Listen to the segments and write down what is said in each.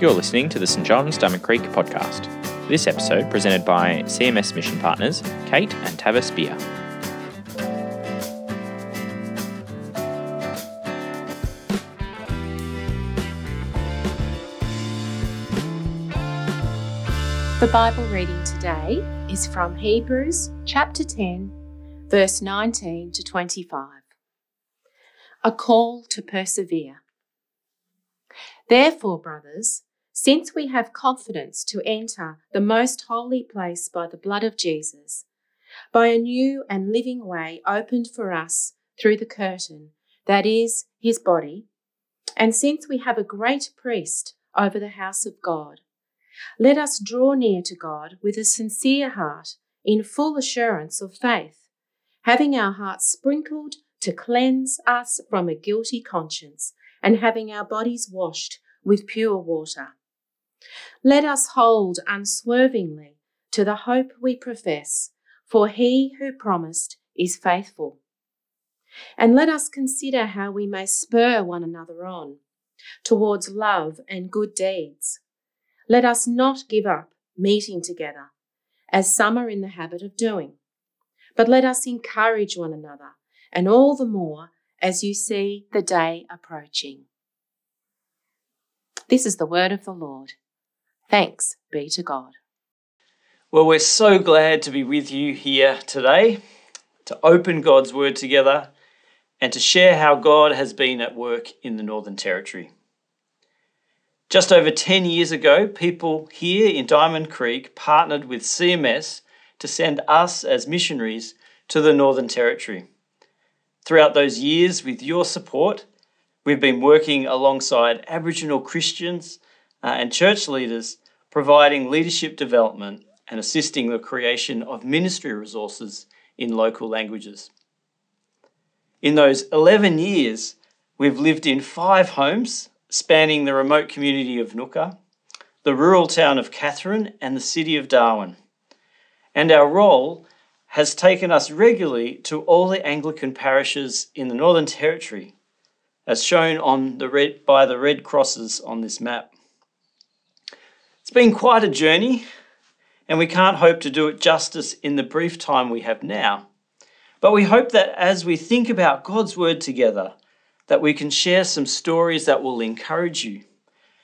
You're listening to the St John's Diamond Creek podcast. This episode presented by CMS Mission Partners, Kate and Tavis Beer. The Bible reading today is from Hebrews chapter 10, verse 19 to 25. A call to persevere. Therefore, brothers, since we have confidence to enter the most holy place by the blood of Jesus, by a new and living way opened for us through the curtain, that is, his body, and since we have a great priest over the house of God, let us draw near to God with a sincere heart, in full assurance of faith, having our hearts sprinkled to cleanse us from a guilty conscience, and having our bodies washed with pure water. Let us hold unswervingly to the hope we profess, for he who promised is faithful. And let us consider how we may spur one another on towards love and good deeds let us not give up meeting together, as some are in the habit of doing, but let us encourage one another, and all the more as you see the day approaching. This is the word of the Lord. Thanks be to God. Well, we're so glad to be with you here today to open God's word together and to share how God has been at work in the Northern Territory. Just over 10 years ago, people here in Diamond Creek partnered with CMS to send us as missionaries to the Northern Territory. Throughout those years, with your support, we've been working alongside Aboriginal Christians uh, and church leaders, providing leadership development and assisting the creation of ministry resources in local languages. In those 11 years, we've lived in five homes spanning the remote community of Ngukurr, the rural town of Katherine, and the city of Darwin. And our role has taken us regularly to all the Anglican parishes in the Northern Territory, as shown on the red, by the red crosses on this map. It's been quite a journey, and we can't hope to do it justice in the brief time we have now. But we hope that as we think about God's Word together, that we can share some stories that will encourage you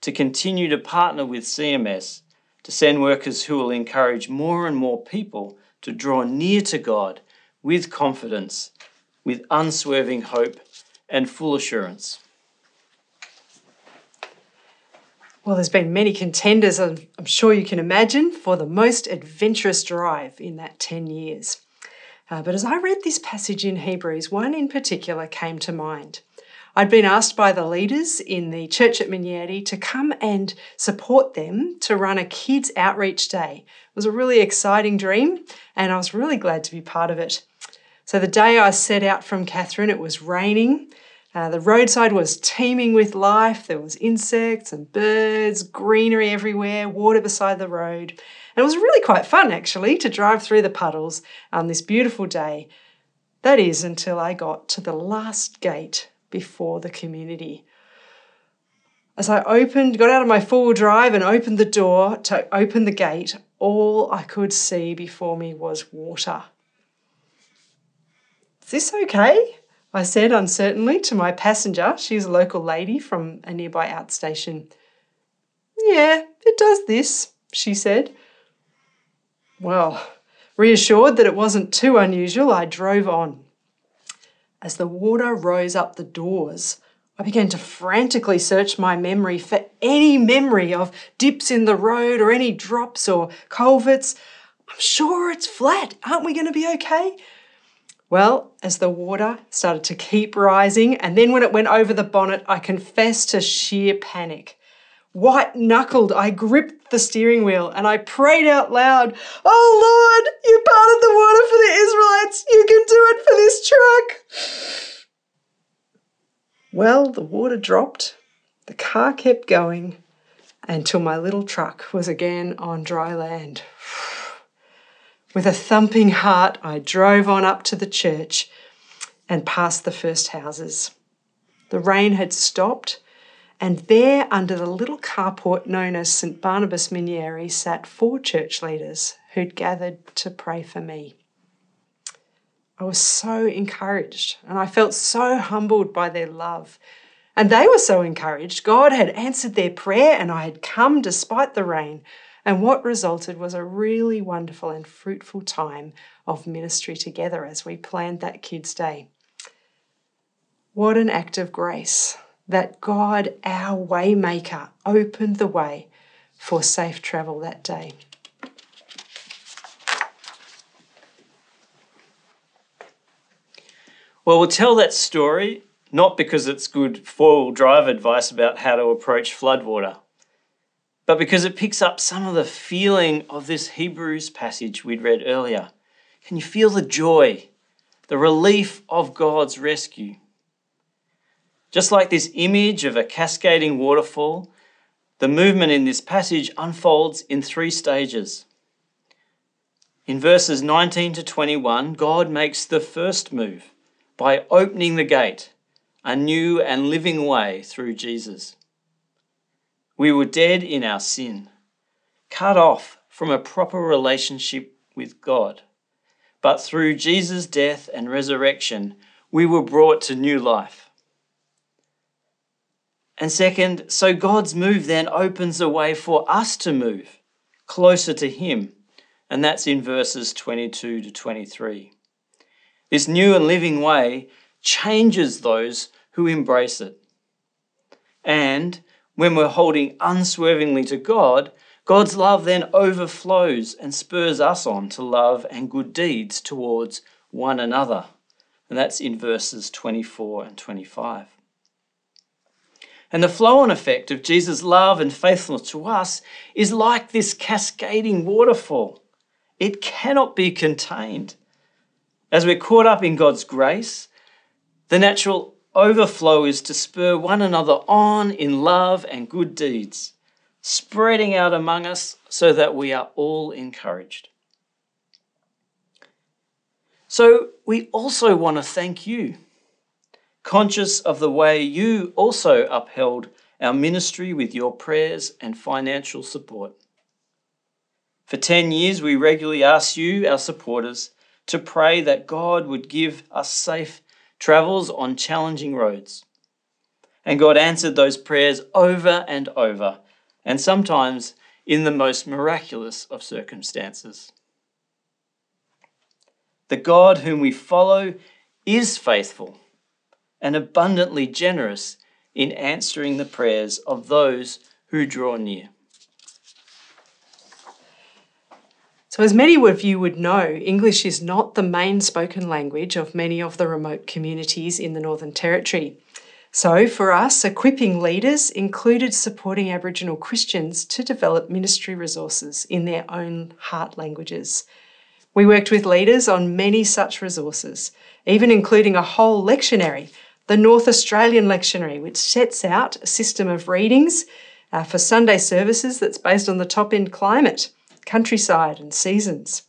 to continue to partner with CMS to send workers who will encourage more and more people to draw near to God with confidence, with unswerving hope, and full assurance. Well, there's been many contenders, I'm sure you can imagine, for the most adventurous drive in that 10 years. Uh, but as I read this passage in Hebrews, one in particular came to mind. I'd been asked by the leaders in the church at Minyerri to come and support them to run a kids' outreach day. It was a really exciting dream, and I was really glad to be part of it. So, the day I set out from Katherine, it was raining. Uh, the roadside was teeming with life. There was insects and birds, greenery everywhere, water beside the road. And it was really quite fun, actually, to drive through the puddles on this beautiful day. That is, until I got to the last gate before the community. As I opened, got out of my four wheel drive and opened the door to open the gate, all I could see before me was water. Is this okay? I said uncertainly to my passenger. She's a local lady from a nearby outstation. Yeah, it does this, she said. Well, reassured that it wasn't too unusual, I drove on. As the water rose up the doors, I began to frantically search my memory for any memory of dips in the road or any drops or culverts. I'm sure it's flat. Aren't we going to be okay? Well, as the water started to keep rising, and then when it went over the bonnet, I confess to sheer panic. White knuckled, I gripped the steering wheel and I prayed out loud, Oh Lord, you parted the water for the Israelites. You can do it for this truck. Well, the water dropped, the car kept going until my little truck was again on dry land. With a thumping heart, I drove on up to the church and past the first houses. The rain had stopped and there, under the little carport known as St. Barnabas Minyerri, sat four church leaders who'd gathered to pray for me. I was so encouraged and I felt so humbled by their love. And they were so encouraged. God had answered their prayer and I had come despite the rain. And what resulted was a really wonderful and fruitful time of ministry together as we planned that Kids' Day. What an act of grace that God, our waymaker, opened the way for safe travel that day. Well, we'll tell that story not because it's good four wheel drive advice about how to approach floodwater, but because it picks up some of the feeling of this Hebrews passage we'd read earlier. Can you feel the joy, the relief of God's rescue? Just like this image of a cascading waterfall, the movement in this passage unfolds in three stages. In verses 19 to 21, God makes the first move by opening the gate, a new and living way through Jesus. We were dead in our sin, cut off from a proper relationship with God. But through Jesus' death and resurrection, we were brought to new life. And second, so God's move then opens a way for us to move closer to Him. And that's in verses 22 to 23. This new and living way changes those who embrace it. And when we're holding unswervingly to God, God's love then overflows and spurs us on to love and good deeds towards one another. And that's in verses 24 and 25. And the flow on effect of Jesus' love and faithfulness to us is like this cascading waterfall. It cannot be contained. As we're caught up in God's grace, the natural overflow is to spur one another on in love and good deeds, spreading out among us so that we are all encouraged. So, we also want to thank you, conscious of the way you also upheld our ministry with your prayers and financial support. For 10 years, we regularly asked you, our supporters, to pray that God would give us safe travels on challenging roads. And God answered those prayers over and over, and sometimes in the most miraculous of circumstances. The God whom we follow is faithful and abundantly generous in answering the prayers of those who draw near. So, as many of you would know, English is not the main spoken language of many of the remote communities in the Northern Territory. So, for us, equipping leaders included supporting Aboriginal Christians to develop ministry resources in their own heart languages. We worked with leaders on many such resources, even including a whole lectionary, the North Australian Lectionary, which sets out a system of readings uh, for Sunday services that's based on the top end climate countryside, and seasons.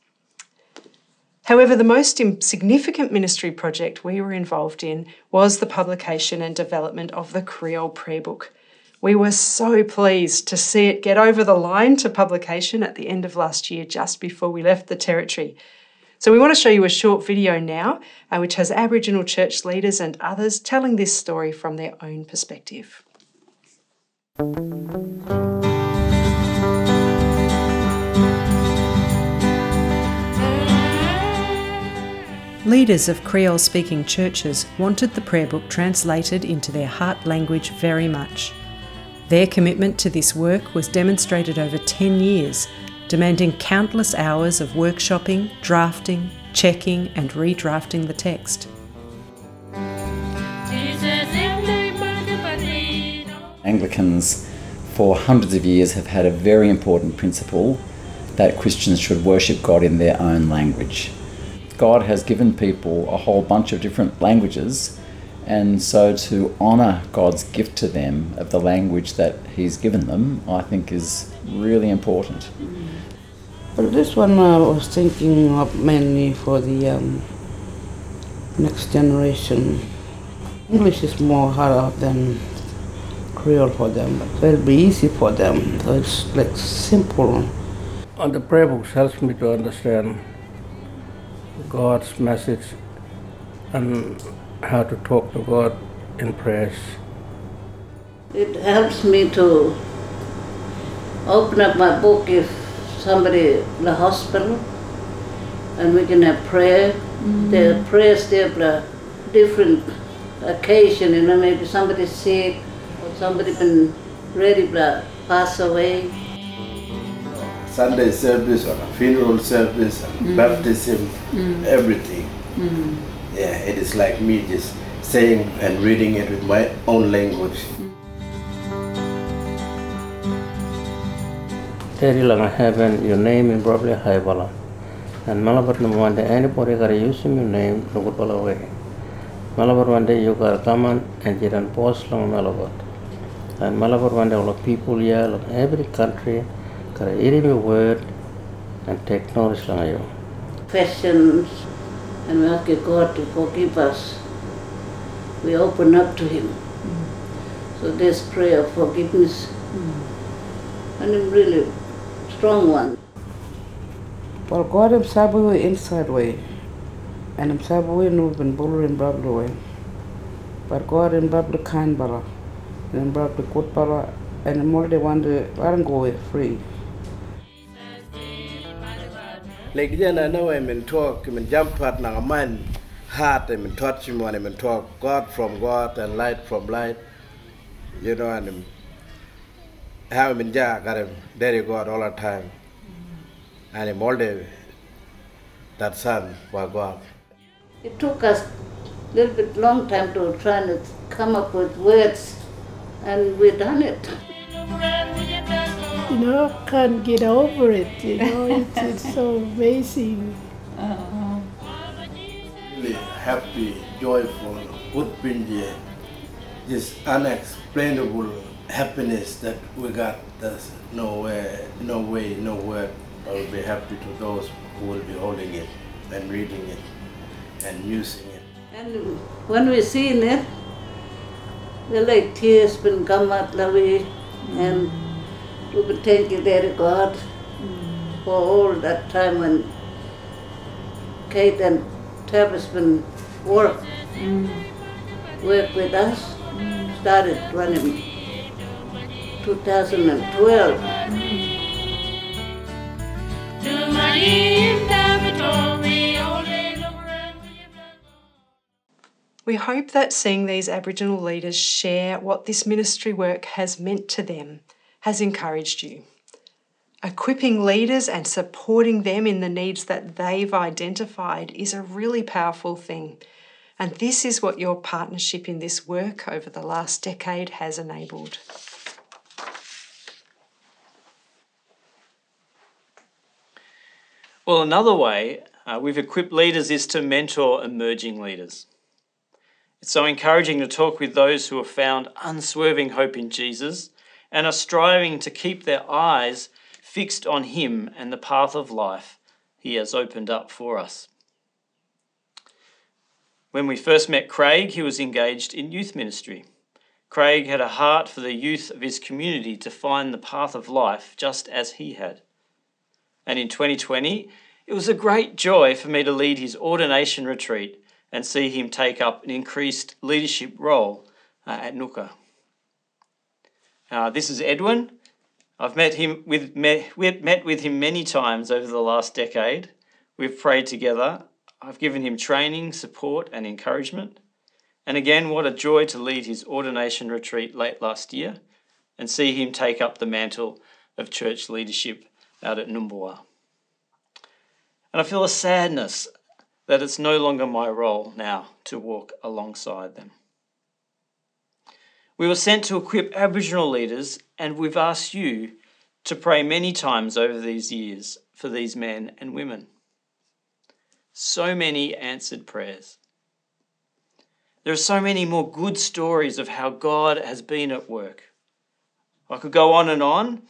However, the most significant ministry project we were involved in was the publication and development of the Kriol Prayer Book. We were so pleased to see it get over the line to publication at the end of last year, just before we left the Territory. So, we want to show you a short video now, uh, which has Aboriginal church leaders and others telling this story from their own perspective. Leaders of Kriol speaking churches wanted the prayer book translated into their heart language very much. Their commitment to this work was demonstrated over 10 years, demanding countless hours of workshopping, drafting, checking, and redrafting the text. Anglicans, for hundreds of years, have had a very important principle that Christians should worship God in their own language. God has given people a whole bunch of different languages, and so to honour God's gift to them of the language that He's given them, I think is really important. But this one I was thinking of mainly for the um, next generation. English is more harder than Kriol for them. So it'll be easy for them. So it's like simple. And the prayer books helps me to understand God's message and how to talk to God in prayers. It helps me to open up my book if somebody in the hospital and we can have prayer. Mm-hmm. There are prayers there for different occasion, you know, maybe somebody's sick or somebody been ready to pass away. Sunday service or a funeral service, and mm-hmm. baptism, mm-hmm. everything. Yeah, it is like me just saying and reading it with my own language. Teri langa heaven, your name in probably high bala. And Malabar no one day anybody got use your name no good bala way. Malabar one day you got come on and you can post long Malabar. And Malabar one day all the people here, of every country, got a hear your word and take knowledge langa you. Questions and we ask God to forgive us. We open up to Him. Mm. So this prayer of forgiveness mm. and a really strong one. Well, God himself will inside way, and himself will move in bull in Bible way. But God in Bible kind bala, and in Bible good bala, and in more they want to let him go away free. Like then I know I'm in talk, I'm in jump part now man heart, I'm in touch him when I'm in talk, God from God and light from light. You know, and I'm how I'm in got God all the time. And I'm all day that son by God. It took us a little bit long time to try to come up with words, and we done it. you know, can't get over it. You know, it's, it's so amazing. Really happy, joyful, good pinji, just unexplainable happiness that we got. There's no way, no way, no word. I will be happy to those who will be holding it and reading it and using it. And when we seen it, the like tears been come out the way, and we would thank you, Daddy God, for all that time when Kate and Tavis been work, work with us, started running 2012. We hope that seeing these Aboriginal leaders share what this ministry work has meant to them has encouraged you. Equipping leaders and supporting them in the needs that they've identified is a really powerful thing. And this is what your partnership in this work over the last decade has enabled. Well, another way uh, we've equipped leaders is to mentor emerging leaders. It's so encouraging to talk with those who have found unswerving hope in Jesus and are striving to keep their eyes fixed on Him and the path of life He has opened up for us. When we first met Craig, he was engaged in youth ministry. Craig had a heart for the youth of his community to find the path of life just as he had. And in 2020, it was a great joy for me to lead his ordination retreat and see him take up an increased leadership role uh, at Ngukurr. Uh, this is Edwin. I've met him with met, met with him many times over the last decade. We've prayed together. I've given him training, support, and encouragement. And again, what a joy to lead his ordination retreat late last year and see him take up the mantle of church leadership out at Numbulwar. And I feel a sadness that it's no longer my role now to walk alongside them. We were sent to equip Aboriginal leaders, and we've asked you to pray many times over these years for these men and women. So many answered prayers. There are so many more good stories of how God has been at work. I could go on and on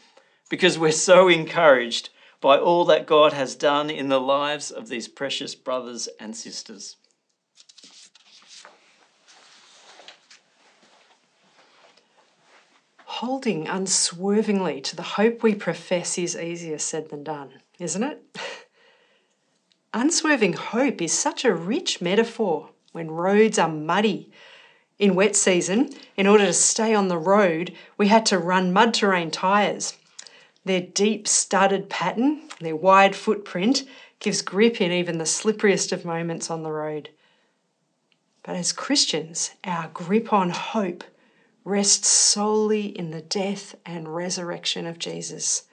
because we're so encouraged by all that God has done in the lives of these precious brothers and sisters. Holding unswervingly to the hope we profess is easier said than done, isn't it? Unswerving hope is such a rich metaphor when roads are muddy. In wet season, in order to stay on the road, we had to run mud terrain tyres. Their deep studded pattern, their wide footprint, gives grip in even the slipperiest of moments on the road. But as Christians, our grip on hope rests solely in the death and resurrection of Jesus.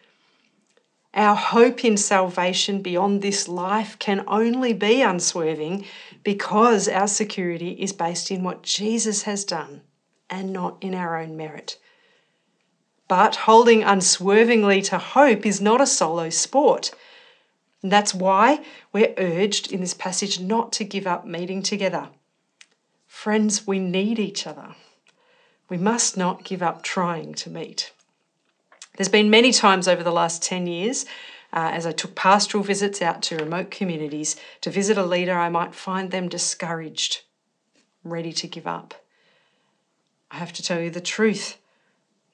Our hope in salvation beyond this life can only be unswerving because our security is based in what Jesus has done and not in our own merit. But holding unswervingly to hope is not a solo sport. And that's why we're urged in this passage not to give up meeting together. Friends, we need each other. We must not give up trying to meet. There's been many times over the last 10 years uh, as I took pastoral visits out to remote communities to visit a leader, I might find them discouraged, ready to give up. I have to tell you the truth.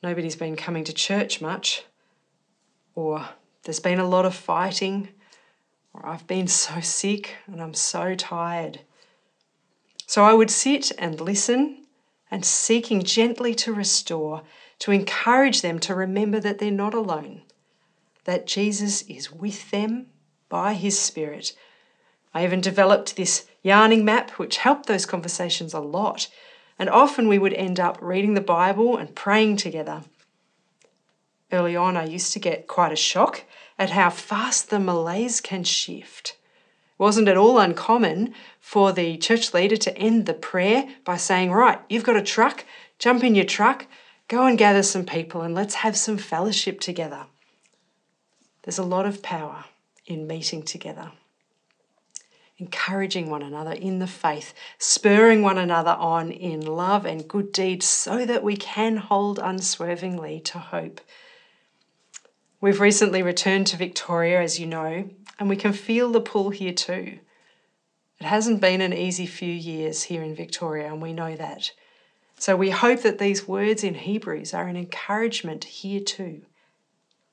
Nobody's been coming to church much, or there's been a lot of fighting, or I've been so sick and I'm so tired. So I would sit and listen and seeking gently to restore to encourage them to remember that they're not alone, that Jesus is with them by his Spirit. I even developed this yarning map, which helped those conversations a lot. And often we would end up reading the Bible and praying together. Early on, I used to get quite a shock at how fast the malaise can shift. It wasn't at all uncommon for the church leader to end the prayer by saying, Right, you've got a truck, jump in your truck, Go and gather some people and let's have some fellowship together. There's a lot of power in meeting together, encouraging one another in the faith, spurring one another on in love and good deeds so that we can hold unswervingly to hope. We've recently returned to Victoria, as you know, and we can feel the pull here too. It hasn't been an easy few years here in Victoria, and we know that. So we hope that these words in Hebrews are an encouragement here too.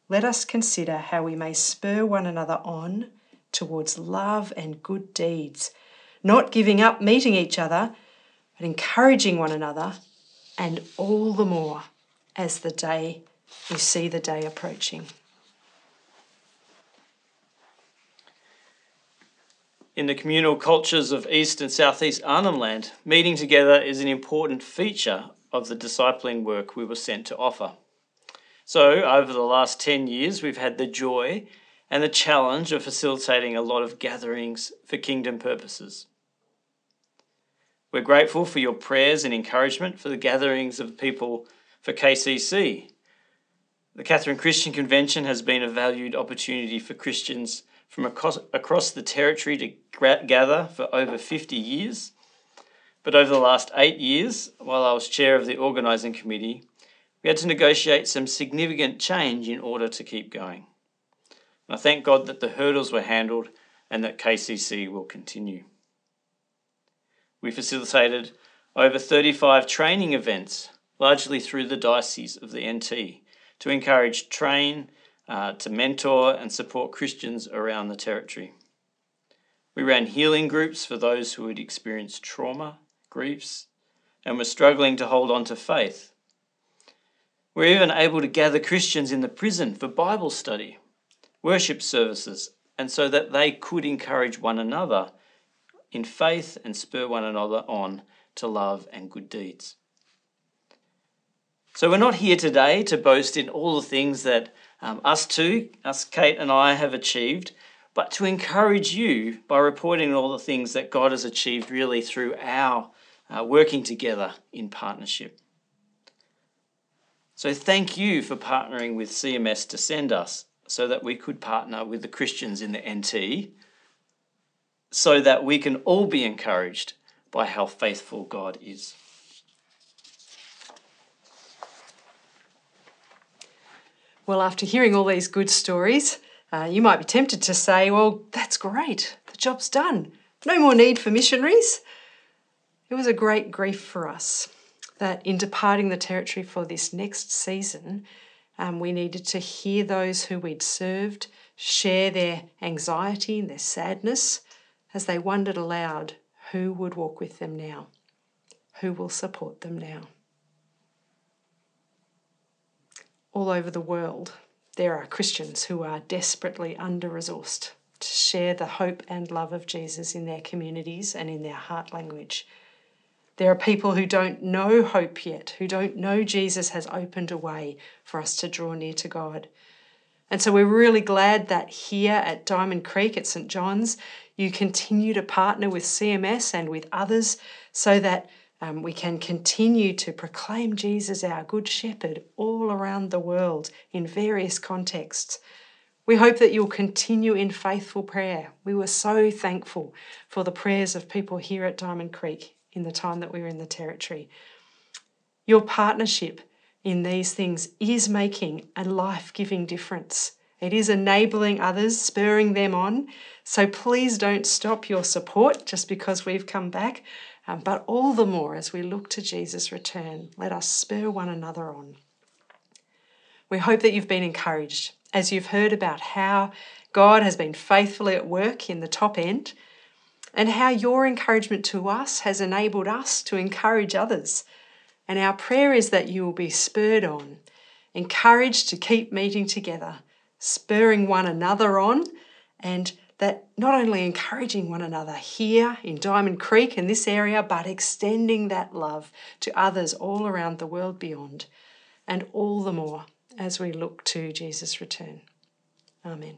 Let us consider how we may spur one another on towards love and good deeds, not giving up meeting each other, but encouraging one another, and all the more as the day we see the day approaching. In the communal cultures of East and Southeast Arnhem Land, meeting together is an important feature of the discipling work we were sent to offer. So, over the last 10 years, we've had the joy and the challenge of facilitating a lot of gatherings for kingdom purposes. We're grateful for your prayers and encouragement for the gatherings of people for KCC. The Katherine Christian Convention has been a valued opportunity for Christians from across, the territory to gather for over 50 years. But over the last eight years, while I was chair of the organising committee, we had to negotiate some significant change in order to keep going. And I thank God that the hurdles were handled and that KCC will continue. We facilitated over 35 training events, largely through the Diocese of the NT, to encourage, train, uh, to mentor and support Christians around the territory. We ran healing groups for those who had experienced trauma, griefs, and were struggling to hold on to faith. We were even able to gather Christians in the prison for Bible study, worship services, and so that they could encourage one another in faith and spur one another on to love and good deeds. So, we're not here today to boast in all the things that um, us two, us Kate and I, have achieved, but to encourage you by reporting all the things that God has achieved really through our uh, working together in partnership. So, thank you for partnering with CMS to send us so that we could partner with the Christians in the NT so that we can all be encouraged by how faithful God is. Well, after hearing all these good stories, uh, you might be tempted to say, well, that's great, the job's done. No more need for missionaries. It was a great grief for us. that in departing the territory for this next season, um, we needed to hear those who we'd served share their anxiety and their sadness as they wondered aloud who would walk with them now, who will support them now. All over the world, there are Christians who are desperately under resourced to share the hope and love of Jesus in their communities and in their heart language. There are people who don't know hope yet, who don't know Jesus has opened a way for us to draw near to God. And so we're really glad that here at Diamond Creek at St. John's, you continue to partner with CMS and with others so that um, we can continue to proclaim Jesus, our Good Shepherd, all around the world in various contexts. We hope that you'll continue in faithful prayer. We were so thankful for the prayers of people here at Diamond Creek in the time that we were in the territory. Your partnership in these things is making a life giving difference. It is enabling others, spurring them on. So please don't stop your support just because we've come back, um, but all the more as we look to Jesus' return, let us spur one another on. We hope that you've been encouraged as you've heard about how God has been faithfully at work in the top end and how your encouragement to us has enabled us to encourage others. And our prayer is that you will be spurred on, encouraged to keep meeting together, spurring one another on, and that not only encouraging one another here in Diamond Creek in this area, but extending that love to others all around the world beyond, and all the more as we look to Jesus' return. Amen.